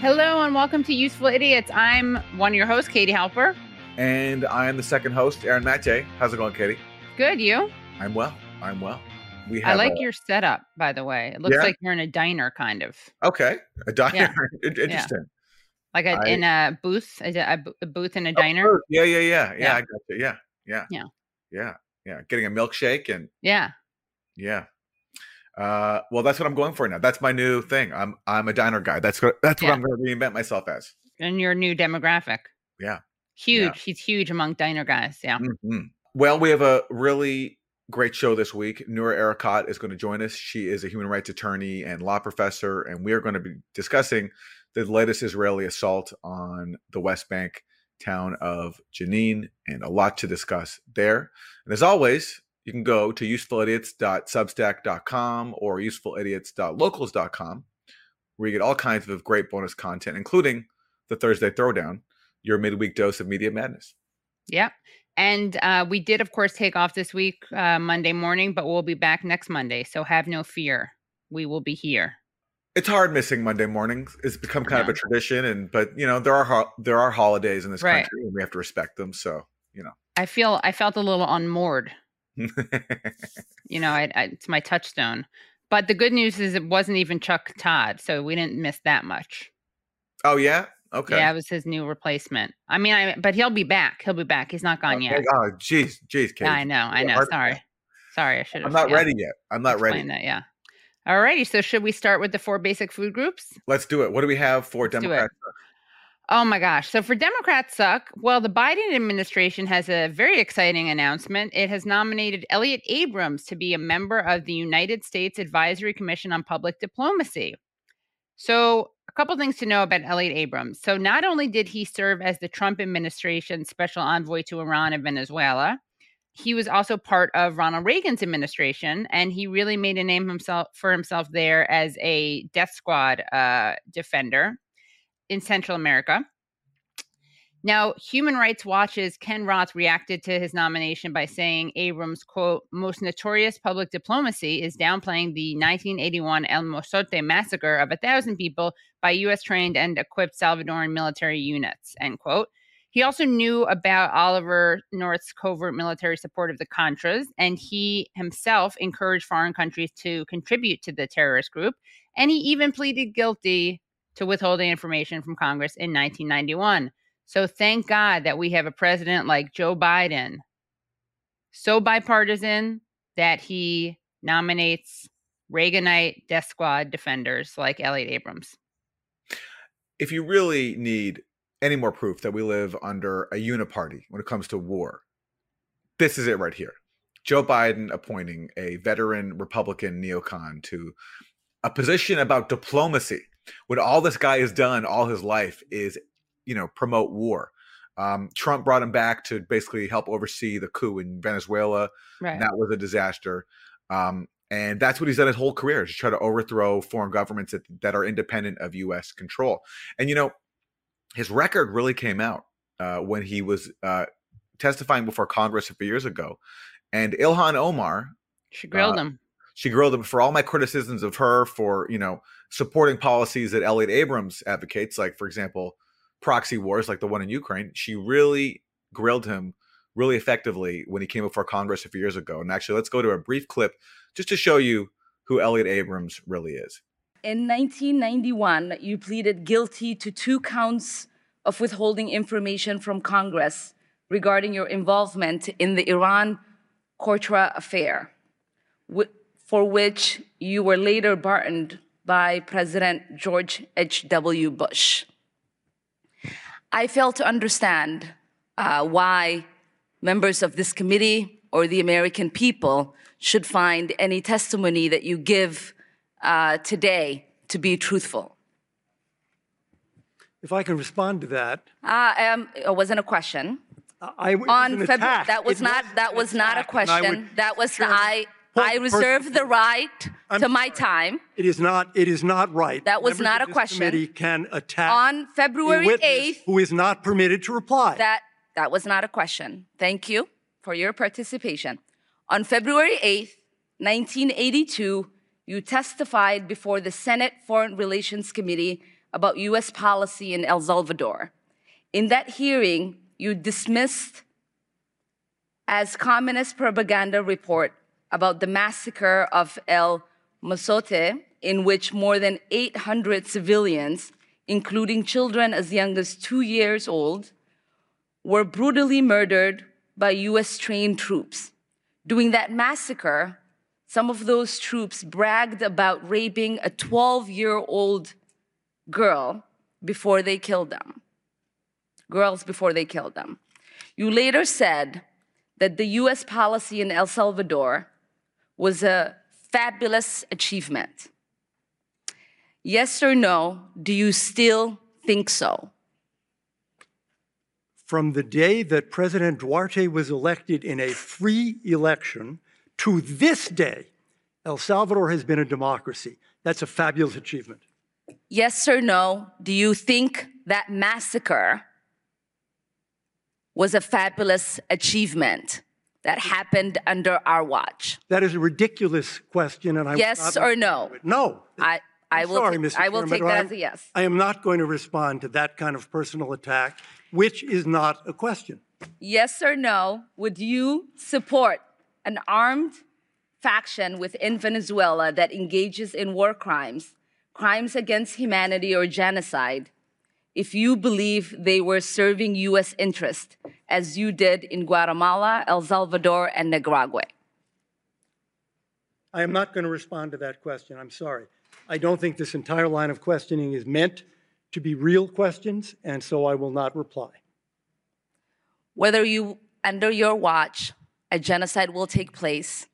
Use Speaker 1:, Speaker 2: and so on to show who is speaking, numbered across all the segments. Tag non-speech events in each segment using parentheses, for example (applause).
Speaker 1: Hello and welcome to Useful Idiots. I'm one of your hosts, Katie Halper.
Speaker 2: And I'm the second host, Aaron Mate. How's it going, Katie?
Speaker 1: Good, you?
Speaker 2: I'm well. I'm well.
Speaker 1: We have I like a, your setup, by the way. It looks yeah? like you're in a diner, kind of.
Speaker 2: Okay, a diner. Yeah. (laughs) Interesting.
Speaker 1: Yeah. Like a, I, in a booth, a, a booth in a diner.
Speaker 2: Yeah, yeah, yeah, yeah. I got you. Yeah, yeah, yeah, yeah, yeah. Getting a milkshake and
Speaker 1: yeah,
Speaker 2: yeah. Uh, well, that's what I'm going for now. That's my new thing. I'm I'm a diner guy. That's what that's what. I'm going to reinvent myself as.
Speaker 1: And your new demographic.
Speaker 2: Yeah.
Speaker 1: Huge. Yeah. He's huge among diner guys. Yeah. Mm-hmm.
Speaker 2: Well, we have a really great show this week. Noura Erakat is going to join us. She is a human rights attorney and law professor, and we are going to be discussing the latest Israeli assault on the West Bank town of Jenin, and a lot to discuss there. And as always, you can go to usefulidiots.substack.com or usefulidiots.locals.com, where you get all kinds of great bonus content, including the Thursday Throwdown, your midweek dose of media madness.
Speaker 1: Yep. And uh, we did, of course, take off this week, uh, Monday morning, but we'll be back next Monday. So have no fear. We will be here.
Speaker 2: It's hard missing Monday mornings. It's become kind yeah. of a tradition, and but you know there are ho- there are holidays in this right. country, and we have to respect them. So you know,
Speaker 1: I feel I felt a little unmoored (laughs) you know, I, I, it's my touchstone. But the good news is it wasn't even Chuck Todd, so we didn't miss that much.
Speaker 2: Oh yeah, okay.
Speaker 1: Yeah, it was his new replacement. I mean, I but he'll be back. He'll be back. He's not gone
Speaker 2: okay.
Speaker 1: yet.
Speaker 2: Oh, jeez, jeez,
Speaker 1: Yeah, I know, I know. Sorry, sorry, I should.
Speaker 2: I'm not yeah. ready yet. I'm not ready.
Speaker 1: That, yeah. All righty. so should we start with the four basic food groups?
Speaker 2: Let's do it. What do we have for Democrats?
Speaker 1: Oh my gosh. So for Democrats suck, well, the Biden administration has a very exciting announcement. It has nominated Elliott Abrams to be a member of the United States Advisory Commission on Public Diplomacy. So, a couple things to know about Elliott Abrams. So, not only did he serve as the Trump administration's special envoy to Iran and Venezuela, he was also part of Ronald Reagan's administration, and he really made a name himself for himself there as a death squad uh, defender in Central America. Now, Human Rights Watch's Ken Roth reacted to his nomination by saying Abrams' quote, most notorious public diplomacy is downplaying the 1981 El Mozote massacre of a thousand people by U.S. trained and equipped Salvadoran military units, end quote. He also knew about Oliver North's covert military support of the Contras, and he himself encouraged foreign countries to contribute to the terrorist group. And he even pleaded guilty to withholding information from Congress in 1991. So thank God that we have a president like Joe Biden, so bipartisan that he nominates Reaganite death squad defenders like Elliott Abrams.
Speaker 2: If you really need any more proof that we live under a uniparty when it comes to war, this is it right here. Joe Biden appointing a veteran Republican neocon to a position about diplomacy what all this guy has done all his life is, you know, promote war. Um, Trump brought him back to basically help oversee the coup in Venezuela. Right. that was a disaster. Um, and that's what he's done his whole career to try to overthrow foreign governments that, that are independent of U.S. control. And, you know, his record really came out uh, when he was uh, testifying before Congress a few years ago. And Ilhan Omar.
Speaker 1: She grilled uh, him
Speaker 2: she grilled him for all my criticisms of her for you know supporting policies that Elliott Abrams advocates, like for example, proxy wars like the one in Ukraine. She really grilled him really effectively when he came before Congress a few years ago. And actually, let's go to a brief clip just to show you who Elliott Abrams really is.
Speaker 3: In 1991, you pleaded guilty to two counts of withholding information from Congress regarding your involvement in the Iran Contra affair for which you were later pardoned by President George H.W. Bush. I fail to understand uh, why members of this committee or the American people should find any testimony that you give uh, today to be truthful?
Speaker 4: If I can respond to that,
Speaker 3: Uh, um, it wasn't a question.
Speaker 4: I
Speaker 3: On February, that was
Speaker 4: It
Speaker 3: not,
Speaker 4: an
Speaker 3: that was not a
Speaker 4: attack, would-
Speaker 3: question. That was, the I, I reserve the right
Speaker 4: I'm
Speaker 3: to my
Speaker 4: sorry.
Speaker 3: time.
Speaker 4: It is not. It is not right.
Speaker 3: That was
Speaker 4: Members
Speaker 3: not a question.
Speaker 4: Committee can attack
Speaker 3: On February 8th,
Speaker 4: who is not permitted to reply.
Speaker 3: That that was not a question. Thank you for your participation. On February 8th, 1982, you testified before the Senate Foreign Relations Committee about US policy in El Salvador. In that hearing, you dismissed as communist propaganda report about the massacre of El Mozote, in which more than 800 civilians, including children as young as two years old, were brutally murdered by US trained troops. During that massacre, some of those troops bragged about raping a 12 year old girl before they killed them. Girls before they killed them. You later said that the US policy in El Salvador was a fabulous achievement. Yes or no, do you still think so?
Speaker 4: From the day that President Duarte was elected in a free election to this day, El Salvador has been a democracy. That's a fabulous achievement.
Speaker 3: Yes or no, do you think that massacre was a fabulous achievement that happened under our watch?
Speaker 4: That is a ridiculous question, and I
Speaker 3: Yes or no?
Speaker 4: No.
Speaker 3: I, I will,
Speaker 4: sorry,
Speaker 3: ta-
Speaker 4: Mr.
Speaker 3: I will
Speaker 4: Chairman,
Speaker 3: take that
Speaker 4: I'm-
Speaker 3: as a yes.
Speaker 4: I am not going to respond to that kind of personal attack, which is not a question.
Speaker 3: Yes or no, would you support an armed faction within Venezuela that engages in war crimes, crimes against humanity, or genocide if you believe they were serving US interest, as you did in Guatemala, El Salvador, and Nicaragua?
Speaker 4: I am not going to respond to that question. I'm sorry. I don't think this entire line of questioning is meant to be real questions, and so I will not reply.
Speaker 3: Whether you, under your watch, a genocide will take place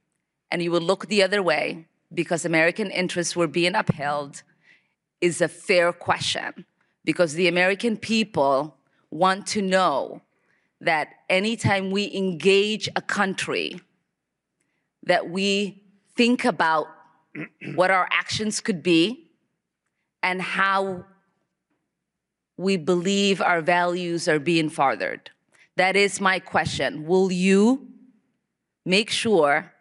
Speaker 3: and you will look the other way because American interests were being upheld is a fair question because the American people want to know that anytime we engage a country, that we think about (clears throat) what our actions could be and how we believe our values are being furthered. That is my question. Will you make sure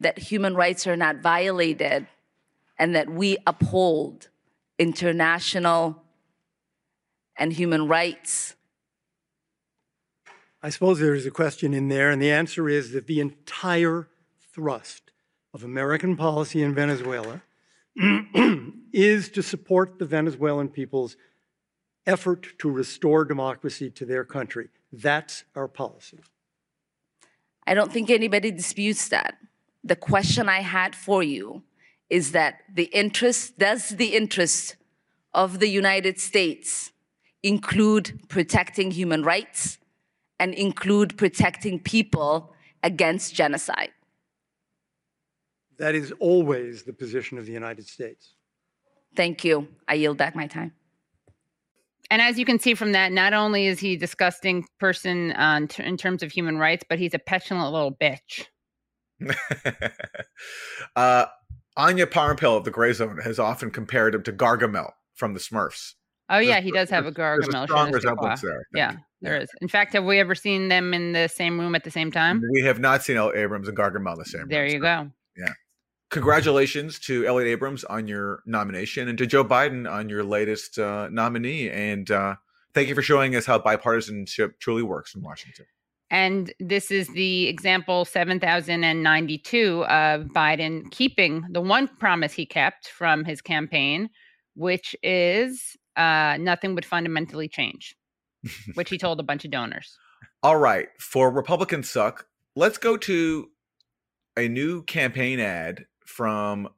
Speaker 3: that human rights are not violated and that we uphold international and human rights?
Speaker 4: I suppose there is a question in there, and the answer is that the entire thrust of American policy in Venezuela (clears throat) is to support the Venezuelan people's effort to restore democracy to their country. That's our policy.
Speaker 3: I don't think anybody disputes that. The question I had for you is that the interest, does the interest of the United States include protecting human rights and include protecting people against genocide?
Speaker 4: That is always the position of the United States.
Speaker 3: Thank you. I yield back my time.
Speaker 1: And as you can see from that, not only is he a disgusting person uh, in, terms of human rights, but he's a petulant little bitch. (laughs)
Speaker 2: uh, Anya Parampil of the Gray Zone has often compared him to Gargamel from the Smurfs.
Speaker 1: Oh yeah, he does have a Gargamel.
Speaker 2: a strong
Speaker 1: je ne sais quoi.
Speaker 2: resemblance there.
Speaker 1: Yeah, there is. In fact, have we ever seen them in the same room at the same time?
Speaker 2: We have not seen El Abrams and Gargamel in the same.
Speaker 1: There
Speaker 2: room,
Speaker 1: you
Speaker 2: so-
Speaker 1: go. Yeah.
Speaker 2: Congratulations to Elliott Abrams on your nomination and to Joe Biden on your latest uh, nominee. And uh, thank you for showing us how bipartisanship truly works in Washington.
Speaker 1: And this is the example 7092 of Biden keeping the one promise he kept from his campaign, which is uh, nothing would fundamentally change, (laughs) which he told a bunch of donors.
Speaker 2: All right, for Republicans suck, let's go to a new campaign ad from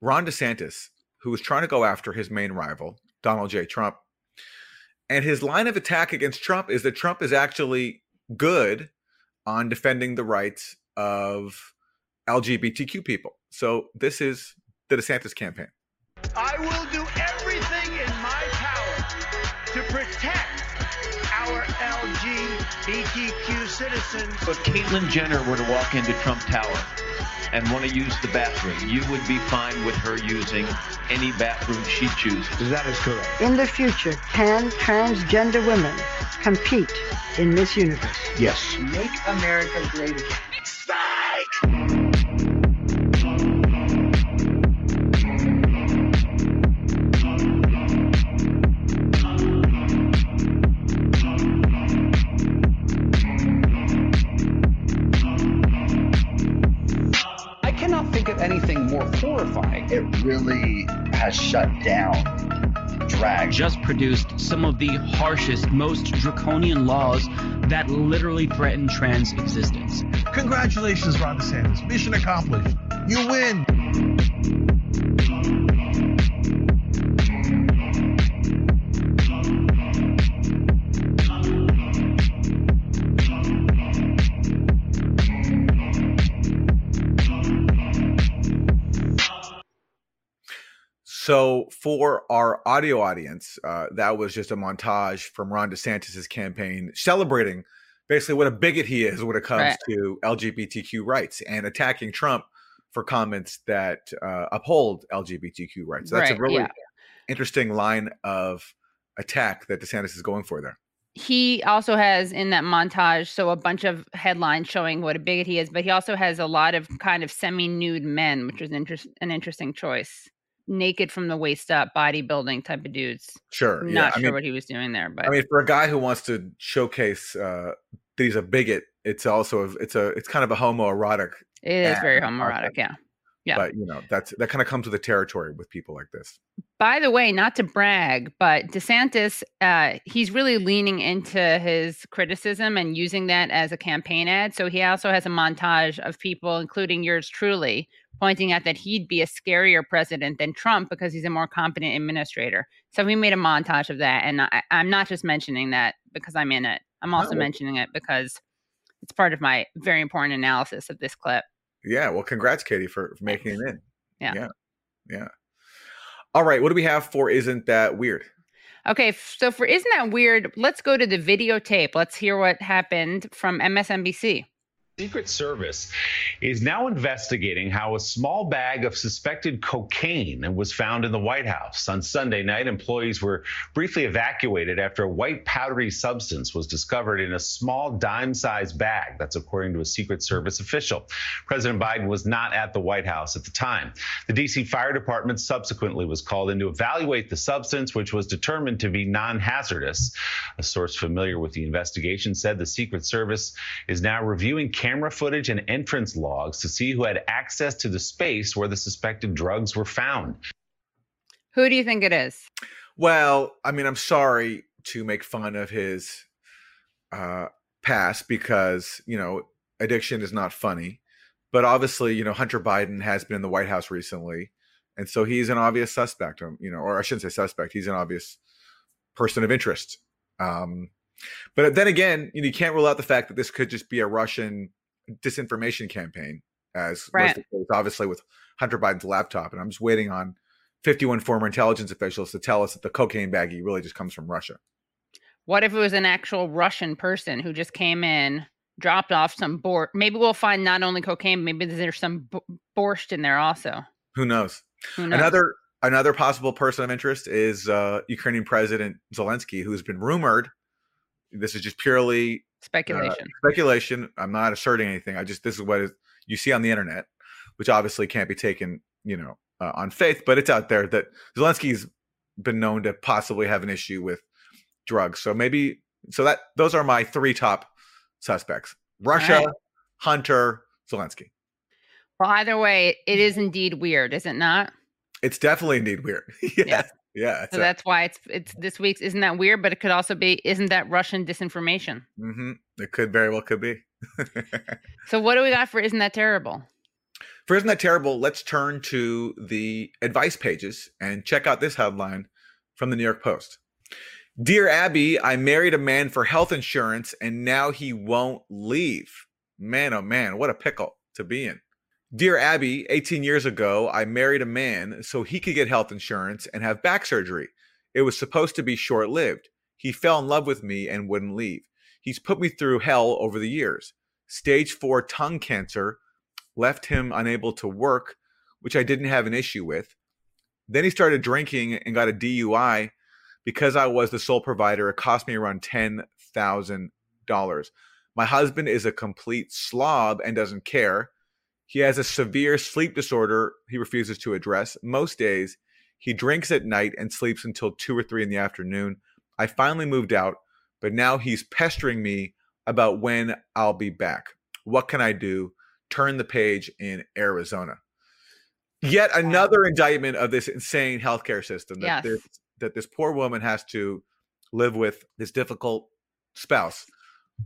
Speaker 2: Ron DeSantis, who was trying to go after his main rival, Donald J. Trump. And his line of attack against Trump is that Trump is actually good on defending the rights of LGBTQ people. So this is the DeSantis campaign.
Speaker 5: I will do to protect our LGBTQ citizens.
Speaker 6: But Caitlyn Jenner were to walk into Trump Tower and want to use the bathroom, you would be fine with her using any bathroom she chooses.
Speaker 5: That is correct.
Speaker 7: In the future, can transgender women compete in Miss Universe?
Speaker 5: Yes.
Speaker 7: Make America great again.
Speaker 8: I
Speaker 9: It really has shut down drag.
Speaker 10: just produced some of the harshest, most draconian laws that literally threaten trans existence.
Speaker 5: Congratulations, Ron DeSantis. Mission accomplished. You win.
Speaker 2: So for our audio audience, uh, that was just a montage from Ron DeSantis's campaign celebrating basically what a bigot he is when it comes
Speaker 1: Right.
Speaker 2: to LGBTQ rights and attacking Trump for comments that uh, uphold LGBTQ rights. So that's
Speaker 1: Right,
Speaker 2: a really
Speaker 1: yeah.
Speaker 2: interesting line of attack that DeSantis is going for there.
Speaker 1: he also has in that montage so a bunch of headlines showing what a bigot he is but he also has a lot of kind of semi-nude men which is interest, an interesting choice naked from the waist up bodybuilding type of dudes
Speaker 2: Sure.
Speaker 1: I'm
Speaker 2: yeah.
Speaker 1: not
Speaker 2: I
Speaker 1: sure
Speaker 2: mean,
Speaker 1: what he was doing there but
Speaker 2: I mean, for a guy who wants to showcase uh, that he's a bigot, it's also a, it's a it's kind of a homoerotic.
Speaker 1: it is very homoerotic yeah Yeah.
Speaker 2: But you know, that's that kind of comes with the territory with people like this.
Speaker 1: By the way, not to brag, but DeSantis, uh, he's really leaning into his criticism and using that as a campaign ad. So he also has a montage of people, including yours truly, pointing out that he'd be a scarier president than Trump because he's a more competent administrator. So we made a montage of that. And I, I'm not just mentioning that because I'm in it, I'm also
Speaker 2: Oh.
Speaker 1: mentioning it because it's part of my very important analysis of this clip.
Speaker 2: Yeah. Well, congrats, Katie, for, for making it in.
Speaker 1: Yeah.
Speaker 2: Yeah. Yeah. All right. What do we have for Isn't That Weird?
Speaker 1: Okay, so for Isn't That Weird, let's go to the videotape. Let's hear what happened from MSNBC.
Speaker 11: Secret Service is now investigating how a small bag of suspected cocaine was found in the White House. On Sunday night, employees were briefly evacuated after a white powdery substance was discovered in a small dime sized bag. That's according to a Secret Service official. President Biden was not at the White House at the time. The D.C. Fire Department subsequently was called in to evaluate the substance, which was determined to be non hazardous. A source familiar with the investigation said the Secret Service is now reviewing camera footage and entrance logs to see who had access to the space where the suspected drugs were found.
Speaker 1: Who do you think it is?
Speaker 2: Well, I mean, I'm sorry to make fun of his uh, past because, you know, addiction is not funny. But obviously, you know, Hunter Biden has been in the White House recently. And so he's an obvious suspect, um, you know, or I shouldn't say suspect, he's an obvious person of interest. Um, but then again, you, know, you can't rule out the fact that this could just be a Russian disinformation campaign, as
Speaker 1: Right.
Speaker 2: the case, obviously with Hunter Biden's laptop. And I'm just waiting on 51 former intelligence officials to tell us that the cocaine baggie really just comes from Russia.
Speaker 1: What if it was an actual Russian person who just came in, dropped off some borscht? Maybe we'll find not only cocaine, maybe there's some b- borscht in there also.
Speaker 2: Who knows?
Speaker 1: Who knows?
Speaker 2: Another another possible person of interest is uh, Ukrainian President Zelensky, who's been rumored. This is just purely
Speaker 1: speculation.
Speaker 2: speculation. I'm not asserting anything. I just this is what is, you see on the internet, which obviously can't be taken, you know, uh, on faith, but it's out there that Zelensky's been known to possibly have an issue with drugs. So maybe so that those are my three top suspects: Russia,
Speaker 1: right.
Speaker 2: Hunter, Zelensky.
Speaker 1: well, either way, it is indeed weird, is it not?
Speaker 2: It's definitely indeed weird. (laughs) yeah, yeah.
Speaker 1: So that's why it's it's this week's. Isn't that weird? But it could also be. Isn't that Russian disinformation?
Speaker 2: hmm It could very well could be. (laughs)
Speaker 1: So what do we got for? Isn't that terrible?
Speaker 2: For isn't that terrible? Let's turn to the advice pages and check out this headline from the New York Post. Dear Abby, I married a man for health insurance and now he won't leave. Man, oh man, what a pickle to be in. Dear Abby, 18 years ago, I married a man so he could get health insurance and have back surgery. It was supposed to be short lived. He fell in love with me and wouldn't leave. He's put me through hell over the years. Stage four tongue cancer left him unable to work, which I didn't have an issue with. Then he started drinking and got a DUI. Because I was the sole provider, it cost me around $10,000. My husband is a complete slob and doesn't care. He has a severe sleep disorder he refuses to address. Most days, he drinks at night and sleeps until two or three in the afternoon. I finally moved out, but now he's pestering me about when I'll be back. What can I do? Turn the page in Arizona. Yet another indictment of this insane healthcare system that,
Speaker 1: Yes.
Speaker 2: this, that this poor woman has to live with this difficult spouse,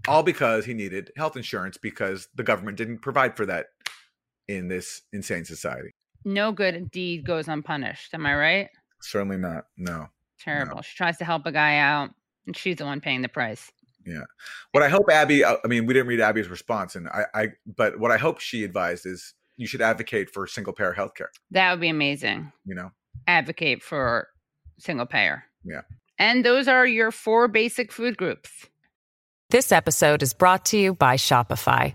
Speaker 2: all because he needed health insurance because the government didn't provide for that in this insane society.
Speaker 1: No good deed goes unpunished. Am I right?
Speaker 2: Certainly not. No.
Speaker 1: Terrible. She tries to help a guy out, and she's the one paying the price.
Speaker 2: Yeah. What I hope Abby, uh, I mean, we didn't read Abby's response, and I, I, but what I hope she advised is you should advocate for single payer healthcare.
Speaker 1: That would be amazing.
Speaker 2: You know.
Speaker 1: Advocate for single payer.
Speaker 2: Yeah.
Speaker 1: And those are your four basic food groups.
Speaker 12: This episode is brought to you by Shopify.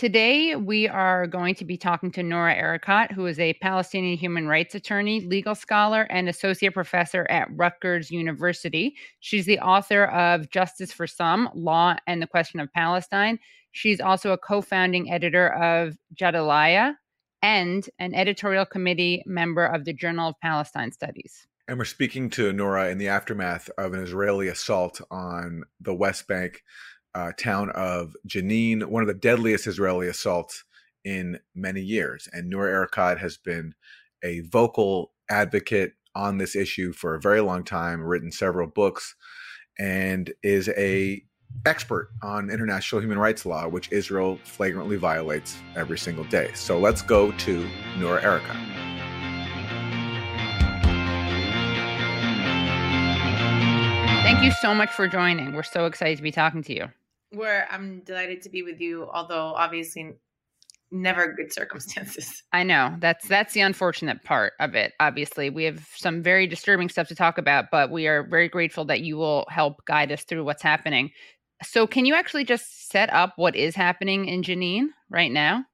Speaker 1: Today, we are going to be talking to Noura Erakat, who is a Palestinian human rights attorney, legal scholar, and associate professor at Rutgers University. She's the author of Justice for Some Law and the Question of Palestine. She's also a co founding editor of Jadaliyya and an editorial committee member of the Journal of Palestine Studies.
Speaker 2: And we're speaking to Noura in the aftermath of an Israeli assault on the West Bank uh, town of Jenin, one of the deadliest Israeli assaults in many years. And Noura Erakat has been a vocal advocate on this issue for a very long time, written several books, and is a expert on international human rights law, which Israel flagrantly violates every single day. So let's go to Noura Erakat.
Speaker 1: Thank you so much for joining. We're so excited to be talking to you.
Speaker 13: Where I'm delighted to be with you, although obviously never good circumstances. (laughs)
Speaker 1: I know. That's that's the unfortunate part of it. Obviously, we have some very disturbing stuff to talk about, but we are very grateful that you will help guide us through what's happening. So, can you actually just set up what is happening in Jenin right now?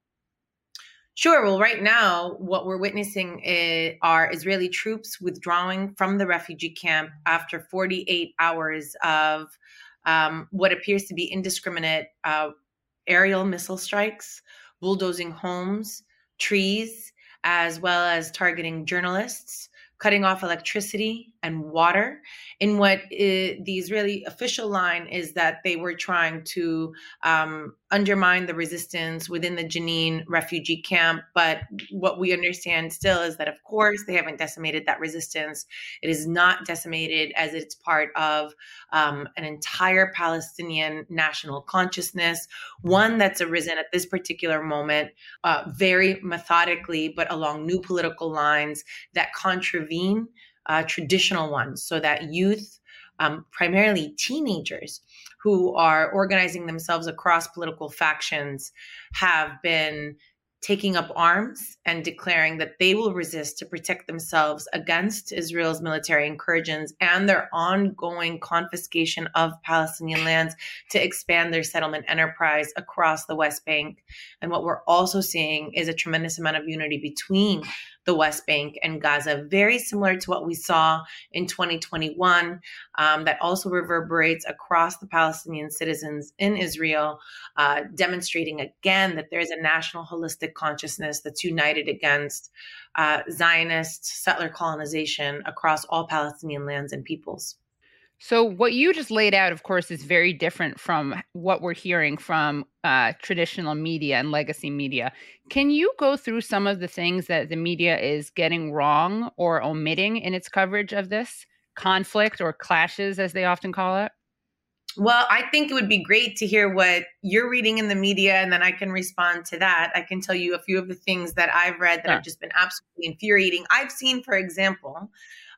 Speaker 13: Sure. Well, right now, what we're witnessing is, are Israeli troops withdrawing from the refugee camp after 48 hours of um, what appears to be indiscriminate uh, aerial missile strikes, bulldozing homes, trees, as well as targeting journalists, cutting off electricity and water. In what the Israeli official line is that they were trying to um, undermine the resistance within the Jenin refugee camp. But what we understand still is that, of course, they haven't decimated that resistance. It is not decimated as it's part of um, an entire Palestinian national consciousness, one that's arisen at this particular moment uh, very methodically, but along new political lines that contravene uh, traditional ones, so that youth, um, primarily teenagers, who are organizing themselves across political factions, have been taking up arms and declaring that they will resist to protect themselves against Israel's military incursions and their ongoing confiscation of Palestinian lands to expand their settlement enterprise across the West Bank. And what we're also seeing is a tremendous amount of unity between the West Bank and Gaza, very similar to what we saw in 2021, um, that also reverberates across the Palestinian citizens in Israel, uh, demonstrating again that there is a national holistic consciousness that's united against uh, Zionist settler colonization across all Palestinian lands and peoples.
Speaker 1: So, what you just laid out, of course, is very different from what we're hearing from uh, traditional media and legacy media. Can you go through some of the things that the media is getting wrong or omitting in its coverage of this conflict or clashes, as they often call it?
Speaker 13: Well, I think it would be great to hear what you're reading in the media, and then I can respond to that. I can tell you a few of the things that I've read that have just been absolutely infuriating. I've seen, for example,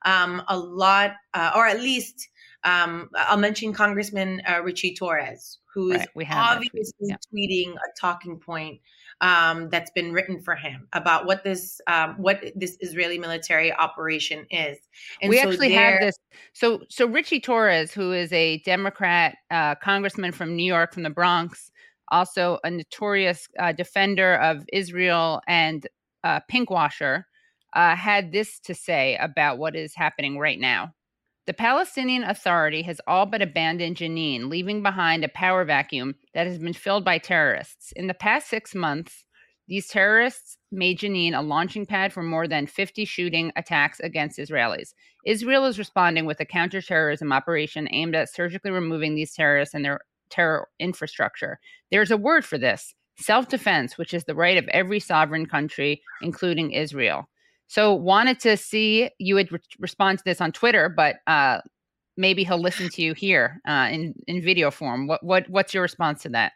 Speaker 13: um, a lot, uh, or at least um, I'll mention Congressman uh, Richie Torres, who is right, obviously yeah. tweeting a talking point um, that's been written for him about what this um, what this Israeli military operation is.
Speaker 1: And we so actually have this. So so Richie Torres, who is a Democrat uh, congressman from New York, from the Bronx, also a notorious uh, defender of Israel and uh, pinkwasher, uh, had this to say about what is happening right now. The Palestinian Authority has all but abandoned Jenin, leaving behind a power vacuum that has been filled by terrorists. In the past six months, these terrorists made Jenin a launching pad for more than 50 shooting attacks against Israelis. Israel is responding with a counterterrorism operation aimed at surgically removing these terrorists and their terror infrastructure. There's a word for this self defense, which is the right of every sovereign country, including Israel. So wanted to see you would re- respond to this on Twitter, but uh, maybe he'll listen to you here uh, in in video form. What what what's your response to that?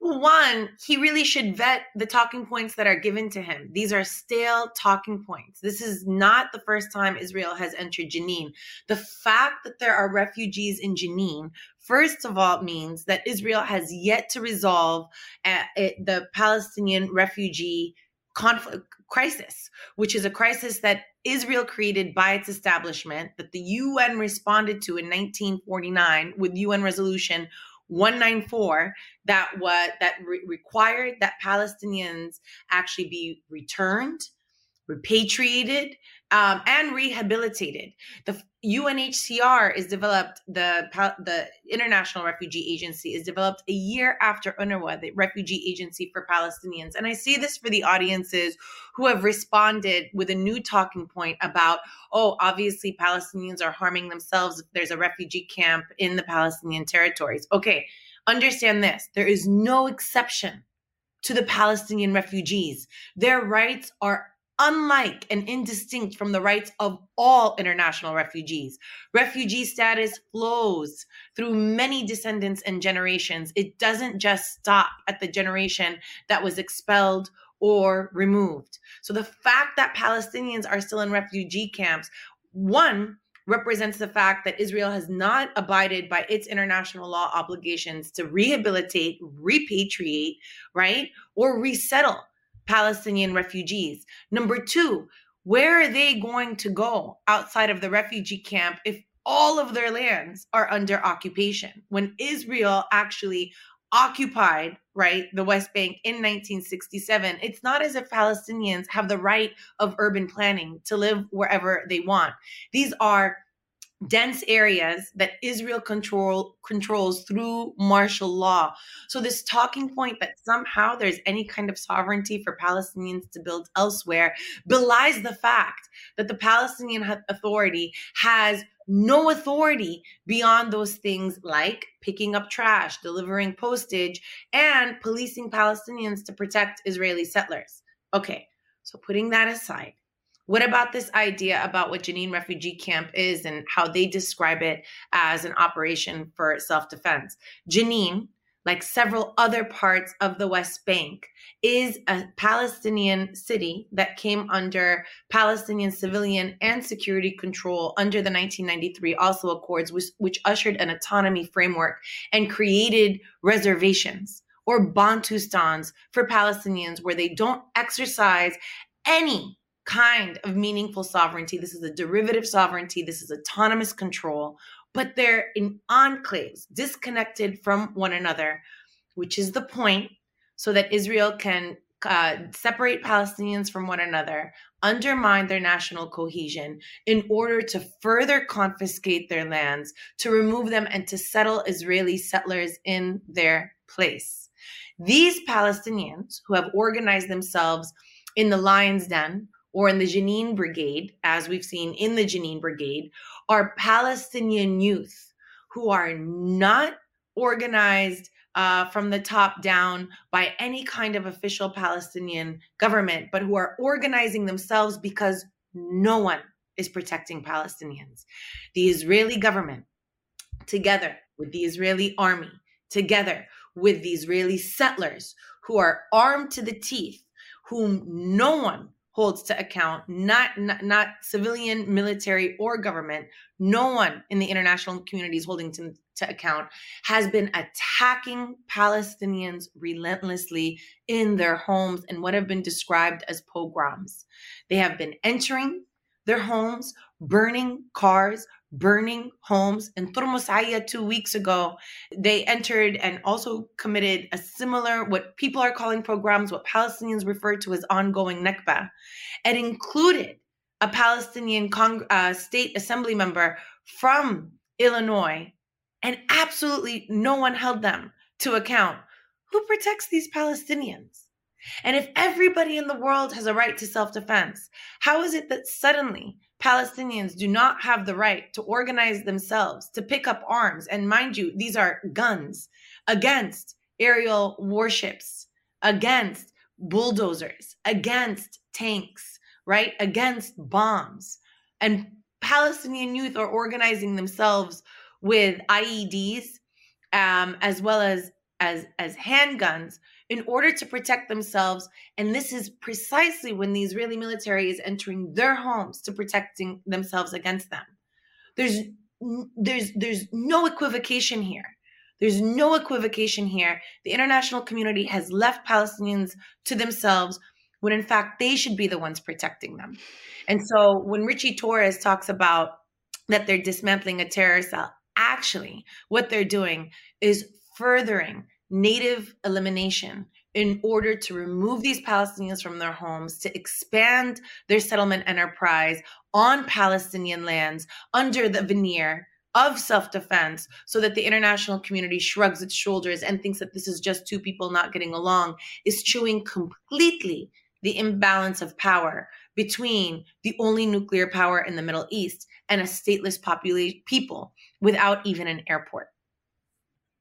Speaker 13: One, he really should vet the talking points that are given to him. These are stale talking points. This is not the first time Israel has entered Jenin. The fact that there are refugees in Jenin, first of all, means that Israel has yet to resolve uh, it, the Palestinian refugee conflict crisis, which is a crisis that Israel created by its establishment that the UN responded to in 1949 with UN resolution 194 that what that re- required that Palestinians actually be returned repatriated um, and rehabilitated. The UNHCR is developed the the International Refugee Agency is developed a year after UNRWA, the Refugee Agency for Palestinians. And I say this for the audiences who have responded with a new talking point about, oh, obviously Palestinians are harming themselves if there's a refugee camp in the Palestinian territories. Okay, understand this: there is no exception to the Palestinian refugees. Their rights are unlike and indistinct from the rights of all international refugees. Refugee status flows through many descendants and generations. It doesn't just stop at the generation that was expelled or removed. So the fact that Palestinians are still in refugee camps, one, represents the fact that Israel has not abided by its international law obligations to rehabilitate, repatriate, right, or resettle Palestinian refugees? Number two, where are they going to go outside of the refugee camp if all of their lands are under occupation? When Israel actually occupied right the west bank in 1967 it's not as if palestinians have the right of urban planning to live wherever they want these are dense areas that Israel control controls through martial law. So this talking point that somehow there's any kind of sovereignty for Palestinians to build elsewhere belies the fact that the Palestinian Authority has no authority beyond those things like picking up trash, delivering postage, and policing Palestinians to protect Israeli settlers. Okay, so putting that aside, what about this idea about what Jenin Refugee Camp is and how they describe it as an operation for self defense? Jenin, like several other parts of the West Bank, is a Palestinian city that came under Palestinian civilian and security control under the 1993 Oslo Accords, which, which ushered an autonomy framework and created reservations or Bantustans for Palestinians where they don't exercise any kind of meaningful sovereignty. This is a derivative sovereignty, this is autonomous control, but they're in enclaves, disconnected from one another, which is the point, so that Israel can uh, separate Palestinians from one another, undermine their national cohesion in order to further confiscate their lands, to remove them, and to settle Israeli settlers in their place. These Palestinians who have organized themselves in the Lion's Den or in the Jenin Brigade, as we've seen in the Jenin Brigade, are Palestinian youth who are not organized uh, from the top down by any kind of official Palestinian government, but who are organizing themselves because no one is protecting Palestinians. The Israeli government, together with the Israeli army, together with the Israeli settlers who are armed to the teeth, whom no one holds to account, not, not, not civilian, military, or government, no one in the international community is holding to, to account, has been attacking Palestinians relentlessly in their homes and what have been described as pogroms. They have been entering their homes, burning cars, burning homes. In Turmus Ayya two weeks ago, they entered and also committed a similar, what people are calling pogroms, what Palestinians refer to as ongoing Nakba. It included a Palestinian Cong- uh, state assembly member from Illinois, and absolutely no one held them to account. Who protects these Palestinians? And if everybody in the world has a right to self defense, how is it that suddenly Palestinians do not have the right to organize themselves, to pick up arms. And mind you, these are guns against aerial warships, against bulldozers, against tanks, right? Against bombs. And Palestinian youth are organizing themselves with IEDs um, as well as, as, as handguns in order to protect themselves. And this is precisely when the Israeli military is entering their homes to protecting themselves against them. There's there's there's no equivocation here. There's no equivocation here. The international community has left Palestinians to themselves when in fact they should be the ones protecting them. And so when Richie Torres talks about that they're dismantling a terror cell, actually what they're doing is furthering native elimination in order to remove these Palestinians from their homes, to expand their settlement enterprise on Palestinian lands under the veneer of self defense so that the international community shrugs its shoulders and thinks that this is just two people not getting along, is chewing completely the imbalance of power between the only nuclear power in the Middle East and a stateless population people without even an airport.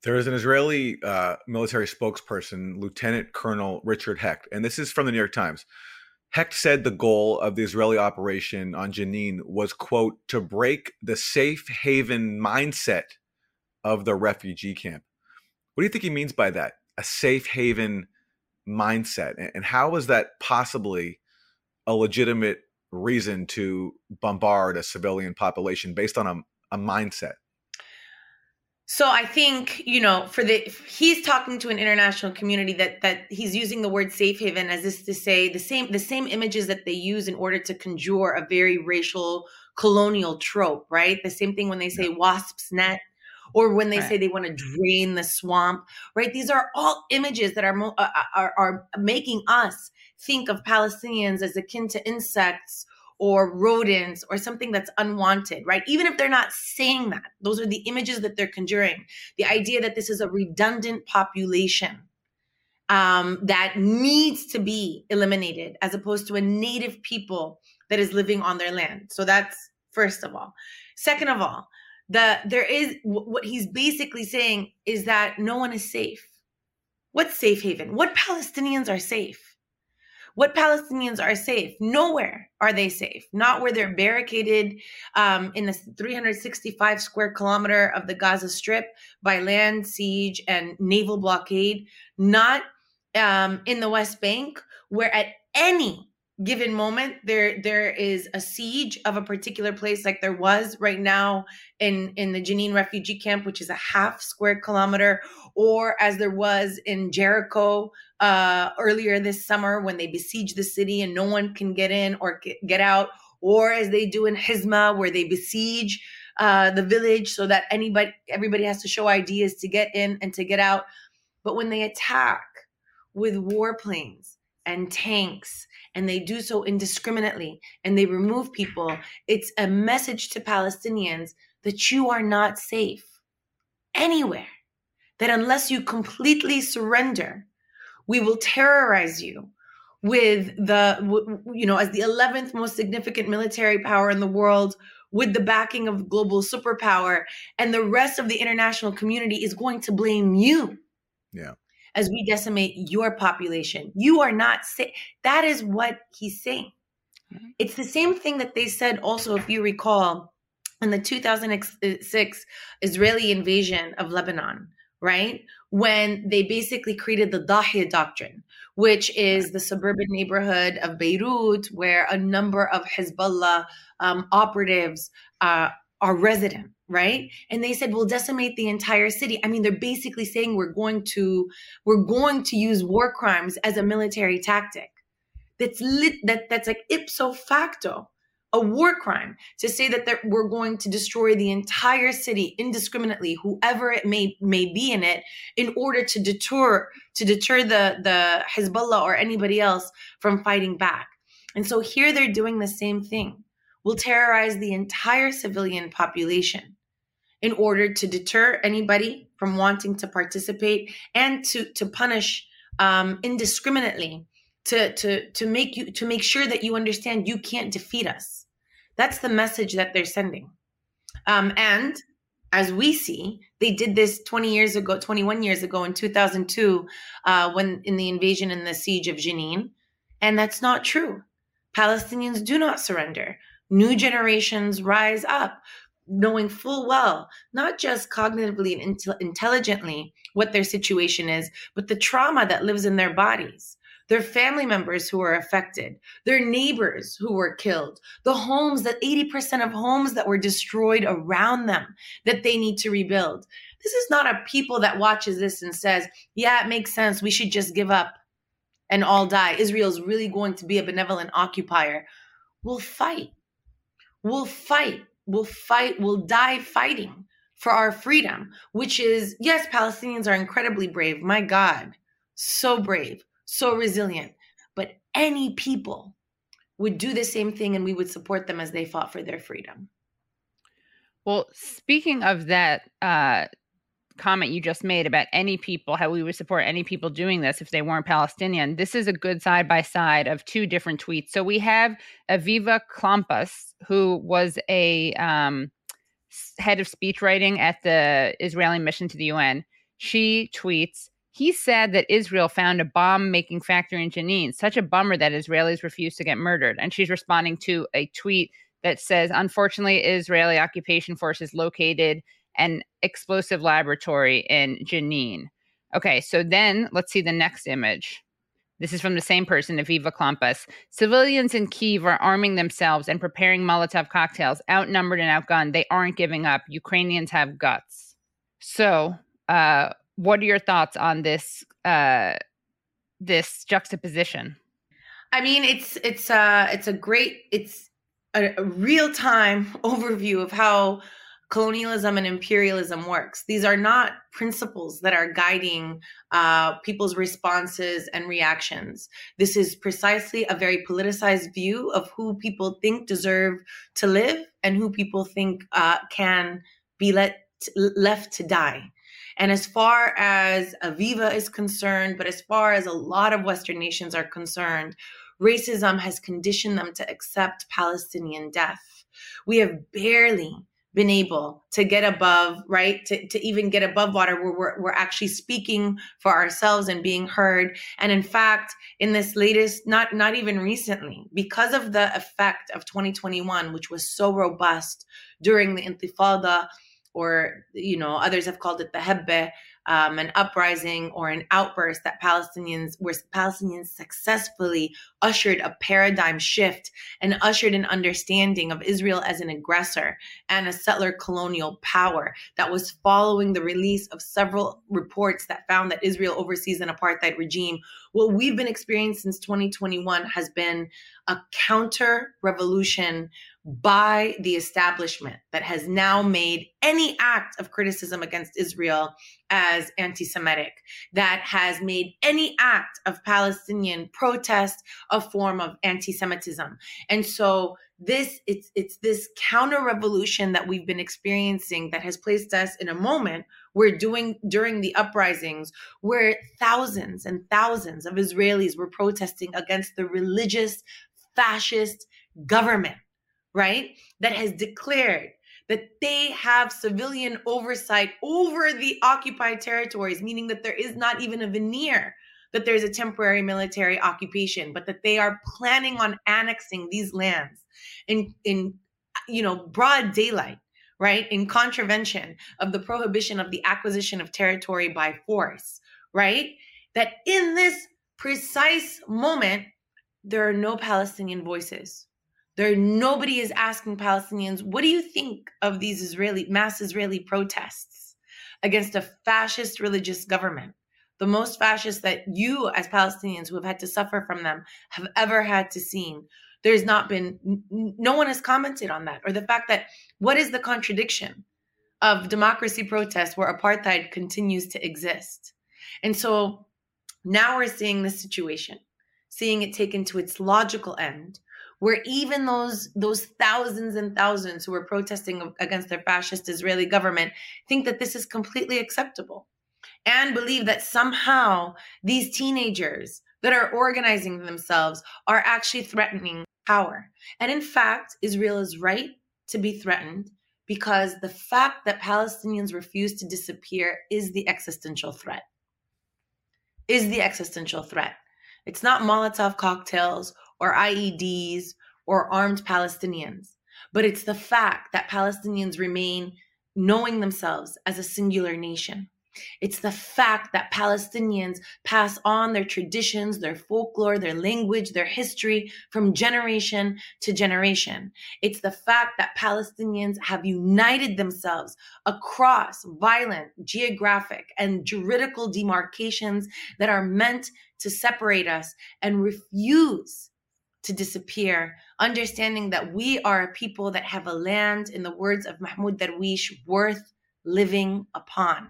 Speaker 2: There is an Israeli uh, military spokesperson, Lieutenant Colonel Richard Hecht, and this is from the New York Times. Hecht said the goal of the Israeli operation on Jenin was, quote, to break the safe haven mindset of the refugee camp. What do you think he means by that? A safe haven mindset. And how is that possibly a legitimate reason to bombard a civilian population based on a, a mindset?
Speaker 13: So I think you know for the he's talking to an international community that that he's using the word safe haven as this to say the same the same images that they use in order to conjure a very racial colonial trope, right? The same thing when they say wasp's net or when they right. say they want to drain the swamp, right? These are all images that are, uh, are are making us think of Palestinians as akin to insects or rodents or something that's unwanted, right? Even if they're not saying that, those are the images that they're conjuring. The idea that this is a redundant population um, that needs to be eliminated as opposed to a native people that is living on their land. So that's first of all. Second of all, the there is what he's basically saying is that no one is safe. What's safe haven? What Palestinians are safe? What Palestinians are safe? Nowhere are they safe. Not where they're barricaded um, in the 365 square kilometer of the Gaza Strip by land siege and naval blockade. Not um, in the West Bank, where at any given moment there there is a siege of a particular place like there was right now in in the Jenin refugee camp which is a half square kilometer or as there was in Jericho uh earlier this summer when they besiege the city and no one can get in or get out or as they do in Hizma where they besiege uh the village so that anybody everybody has to show ideas to get in and to get out. But when they attack with warplanes and tanks and they do so indiscriminately and they remove people, it's a message to Palestinians that you are not safe anywhere. That unless you completely surrender, we will terrorize you with the, you know, as the 11th most significant military power in the world, with the backing of global superpower, and the rest of the international community is going to blame you.
Speaker 2: Yeah
Speaker 13: as we decimate your population. You are not sick. That is what he's saying. Mm-hmm. It's the same thing that they said also, if you recall, in the 2006 Israeli invasion of Lebanon, right? When they basically created the Dahiya doctrine, which is the suburban neighborhood of Beirut, where a number of Hezbollah um, operatives uh, are resident right? And they said we'll decimate the entire city. I mean they're basically saying we're going to we're going to use war crimes as a military tactic. That's lit that that's like ipso facto a war crime to say that we're going to destroy the entire city indiscriminately whoever it may may be in it in order to deter to deter the the hezbollah or anybody else from fighting back. And so here they're doing the same thing. Will terrorize the entire civilian population in order to deter anybody from wanting to participate and to to punish um, indiscriminately to to to make you to make sure that you understand you can't defeat us. That's the message that they're sending. Um, and as we see they did this 20 years ago 21 years ago in 2002 uh, when in the invasion and the siege of jenin. And that's not true. Palestinians do not surrender. New generations rise up knowing full well, not just cognitively and intelligently what their situation is, but the trauma that lives in their bodies, their family members who are affected, their neighbors who were killed, the homes that 80% of homes that were destroyed around them that they need to rebuild. This is not a people that watches this and says, yeah, it makes sense. We should just give up and all die. Israel's really going to be a benevolent occupier. We'll fight. We'll fight will fight, will die fighting for our freedom, which is, yes, Palestinians are incredibly brave. My God, so brave, so resilient. But any people would do the same thing and we would support them as they fought for their freedom.
Speaker 1: Well, speaking of that, uh, comment you just made about any people, how we would support any people doing this if they weren't Palestinian. This is a good side by side of two different tweets. So we have Aviva Klompas, who was a um, head of speech writing at the Israeli mission to the UN. She tweets, he said that Israel found a bomb making factory in Jenin. Such a bummer that Israelis refuse to get murdered. And she's responding to a tweet that says, unfortunately, Israeli occupation forces located an explosive laboratory in Jenin. Okay, so then let's see the next image. This is from the same person, Aviva Klompas. Civilians in Kiev are arming themselves and preparing Molotov cocktails. Outnumbered and outgunned, they aren't giving up. Ukrainians have guts. So, uh, what are your thoughts on this uh, this juxtaposition?
Speaker 13: I mean, it's it's uh it's a great it's a, a real time (laughs) overview of how colonialism and imperialism works. These are not principles that are guiding uh, people's responses and reactions. This is precisely a very politicized view of who people think deserve to live and who people think uh, can be let left to die. And as far as Aviva is concerned, but as far as a lot of Western nations are concerned, racism has conditioned them to accept Palestinian death. We have barely been able to get above, right? To, to even get above water where we're, we're actually speaking for ourselves and being heard. And in fact, in this latest, not, not even recently, because of the effect of 2021, which was so robust during the Intifada, or you know others have called it the Hebbe, um, an uprising or an outburst that Palestinians where Palestinians successfully ushered a paradigm shift and ushered an understanding of Israel as an aggressor and a settler colonial power that was following the release of several reports that found that Israel oversees an apartheid regime. What we've been experiencing since 2021 has been a counter revolution by the establishment that has now made any act of criticism against Israel as anti Semitic, that has made any act of Palestinian protest a form of anti Semitism. And so this it's it's this counter revolution that we've been experiencing that has placed us in a moment where doing during the uprisings where thousands and thousands of Israelis were protesting against the religious fascist government right, that has declared that they have civilian oversight over the occupied territories, meaning that there is not even a veneer that there's a temporary military occupation, but that they are planning on annexing these lands in in you know broad daylight, right? In contravention of the prohibition of the acquisition of territory by force, right? That in this precise moment, there are no Palestinian voices there, nobody is asking Palestinians, what do you think of these Israeli mass Israeli protests against a fascist religious government? The most fascist that you, as Palestinians who have had to suffer from them, have ever had to see. There's not been, no one has commented on that, or the fact that what is the contradiction of democracy protests where apartheid continues to exist? And so now we're seeing this situation, seeing it taken to its logical end, where even those those thousands and thousands who are protesting against their fascist Israeli government think that this is completely acceptable and believe that somehow these teenagers that are organizing themselves are actually threatening power. And in fact, Israel is right to be threatened because the fact that Palestinians refuse to disappear is the existential threat. Is the existential threat. It's not Molotov cocktails or IEDs or armed Palestinians, but it's the fact that Palestinians remain knowing themselves as a singular nation. It's the fact that Palestinians pass on their traditions, their folklore, their language, their history from generation to generation. It's the fact that Palestinians have united themselves across violent, geographic, and juridical demarcations that are meant to separate us and refuse to disappear, understanding that we are a people that have a land, in the words of Mahmoud Darwish, worth living upon.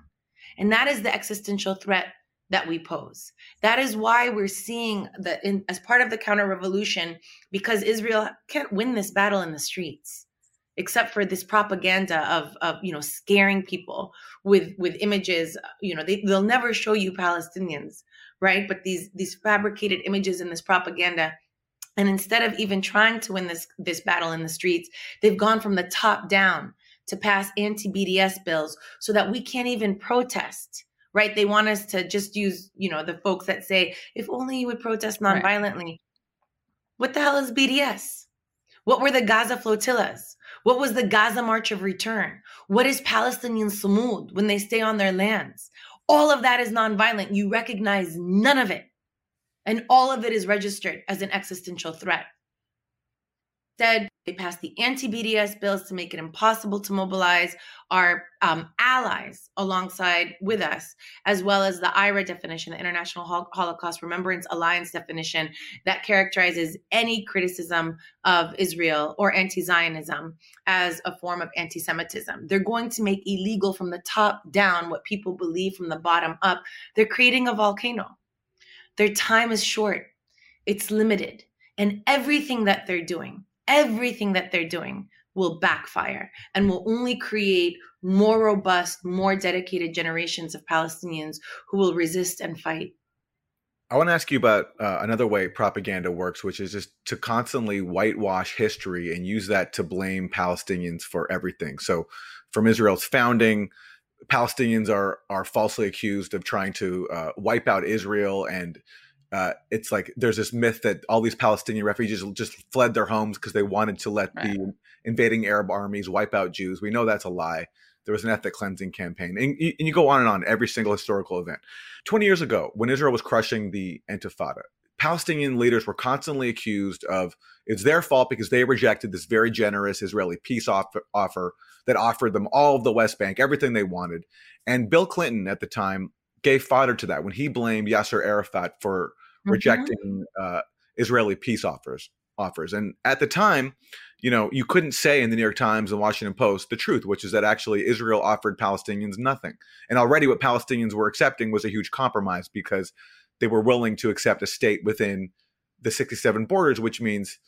Speaker 13: And that is the existential threat that we pose. That is why we're seeing that in, as part of the counter revolution, because Israel can't win this battle in the streets except for this propaganda of, of you know scaring people with with images you know they, they'll never show you palestinians right but these these fabricated images in this propaganda and instead of even trying to win this this battle in the streets, they've gone from the top down to pass anti-BDS bills so that we can't even protest. Right? They want us to just use, you know, the folks that say, if only you would protest nonviolently. Right. What the hell is BDS? What were the Gaza flotillas? What was the Gaza March of Return? What is Palestinian Sumud when they stay on their lands? All of that is nonviolent. You recognize none of it. And all of it is registered as an existential threat. Instead, they passed the anti BDS bills to make it impossible to mobilize our um, allies alongside with us, as well as the IHRA definition, the International Holocaust Remembrance Alliance definition, that characterizes any criticism of Israel or anti Zionism as a form of anti Semitism. They're going to make illegal from the top down what people believe from the bottom up. They're creating a volcano. Their time is short, it's limited. And everything that they're doing, everything that they're doing will backfire and will only create more robust, more dedicated generations of Palestinians who will resist and fight.
Speaker 2: I want to ask you about uh, another way propaganda works, which is just to constantly whitewash history and use that to blame Palestinians for everything. So, from Israel's founding Palestinians are are falsely accused of trying to uh, wipe out Israel, and uh, it's like there's this myth that all these Palestinian refugees just fled their homes because they wanted to let right. the invading Arab armies, wipe out Jews. We know that's a lie. There was an ethnic cleansing campaign. And, and you go on and on, every single historical event. 20 years ago, when Israel was crushing the Intifada, Palestinian leaders were constantly accused of it's their fault because they rejected this very generous Israeli peace offer, offer that offered them all of the West Bank, everything they wanted. And Bill Clinton at the time gave fodder to that when he blamed Yasser Arafat for mm-hmm. rejecting uh, Israeli peace offers. Offers and at the time, you know, you couldn't say in the New York Times and Washington Post the truth, which is that actually Israel offered Palestinians nothing. And already what Palestinians were accepting was a huge compromise because they were willing to accept a state within the 67 borders, which means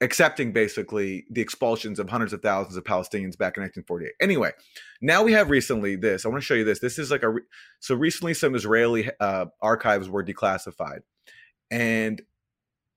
Speaker 2: accepting basically the expulsions of hundreds of thousands of Palestinians back in 1948. Anyway, now we have recently this. I want to show you this. This is like a so recently some Israeli uh, archives were declassified, and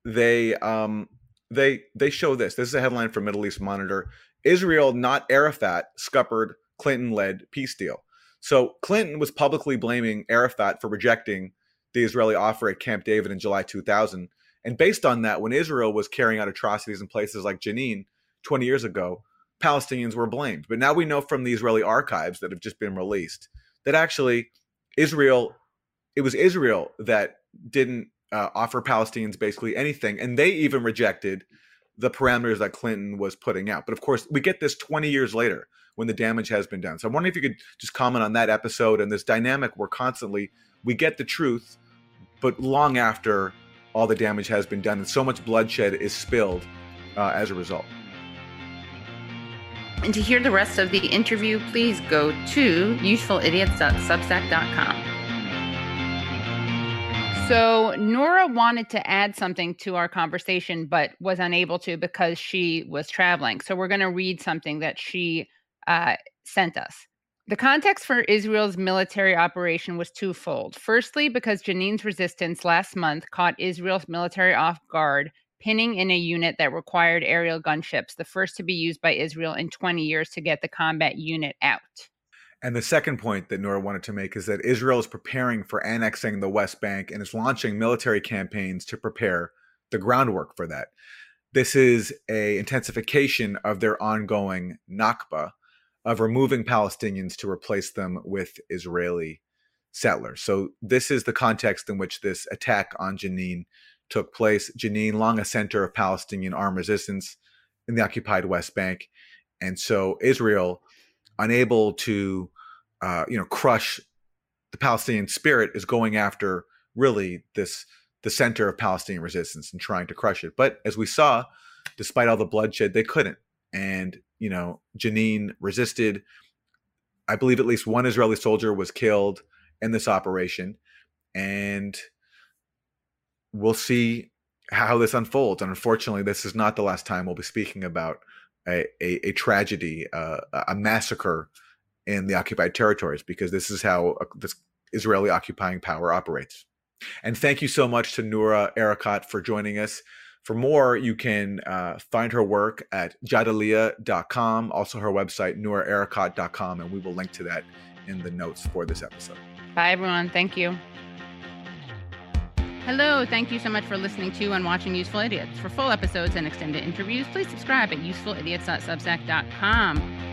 Speaker 2: they um they they show this. This is a headline from Middle East Monitor. Israel, not Arafat, scuppered Clinton-led peace deal. So Clinton was publicly blaming Arafat for rejecting the Israeli offer at Camp David in July 2000. And based on that, when Israel was carrying out atrocities in places like Jenin 20 years ago, Palestinians were blamed. But now we know from the Israeli archives that have just been released that actually Israel, it was Israel that didn't uh, offer Palestinians basically anything. And they even rejected the parameters that Clinton was putting out. But of course, we get this 20 years later when the damage has been done. So I'm wondering if you could just comment on that episode and this dynamic where constantly we get the truth, but long after all the damage has been done and so much bloodshed is spilled uh, as a result.
Speaker 1: And to hear the rest of the interview, please go to usefulidiots.substack.com. So Noura wanted to add something to our conversation, but was unable to because she was traveling. So we're going to read something that she uh, sent us. The context for Israel's military operation was twofold. Firstly, because Jenin's resistance last month caught Israel's military off guard, pinning in a unit that required aerial gunships, the first to be used by Israel in 20 years to get the combat unit out.
Speaker 2: And the second point that Noura wanted to make is that Israel is preparing for annexing the West Bank and is launching military campaigns to prepare the groundwork for that. This is a intensification of their ongoing Nakba of removing Palestinians to replace them with Israeli settlers. So this is the context in which this attack on Jenin took place. Jenin, long a center of Palestinian armed resistance in the occupied West Bank, and so Israel, unable to uh, you know, crush the Palestinian spirit is going after really this the center of Palestinian resistance and trying to crush it. But as we saw, despite all the bloodshed, they couldn't. And you know, Jenin resisted. I believe at least one Israeli soldier was killed in this operation, and we'll see how this unfolds. And unfortunately, this is not the last time we'll be speaking about a, a, a tragedy, uh, a massacre in the occupied territories because this is how uh, this Israeli occupying power operates. And thank you so much to Noura Erakat for joining us. For more, you can uh, find her work at jadaliyya.com, also her website, nouraerakat.com, and we will link to that in the notes for this episode.
Speaker 1: Bye, everyone. Thank you. Hello, thank you so much for listening to and watching Useful Idiots. For full episodes and extended interviews, please subscribe at usefulidiots.substack.com.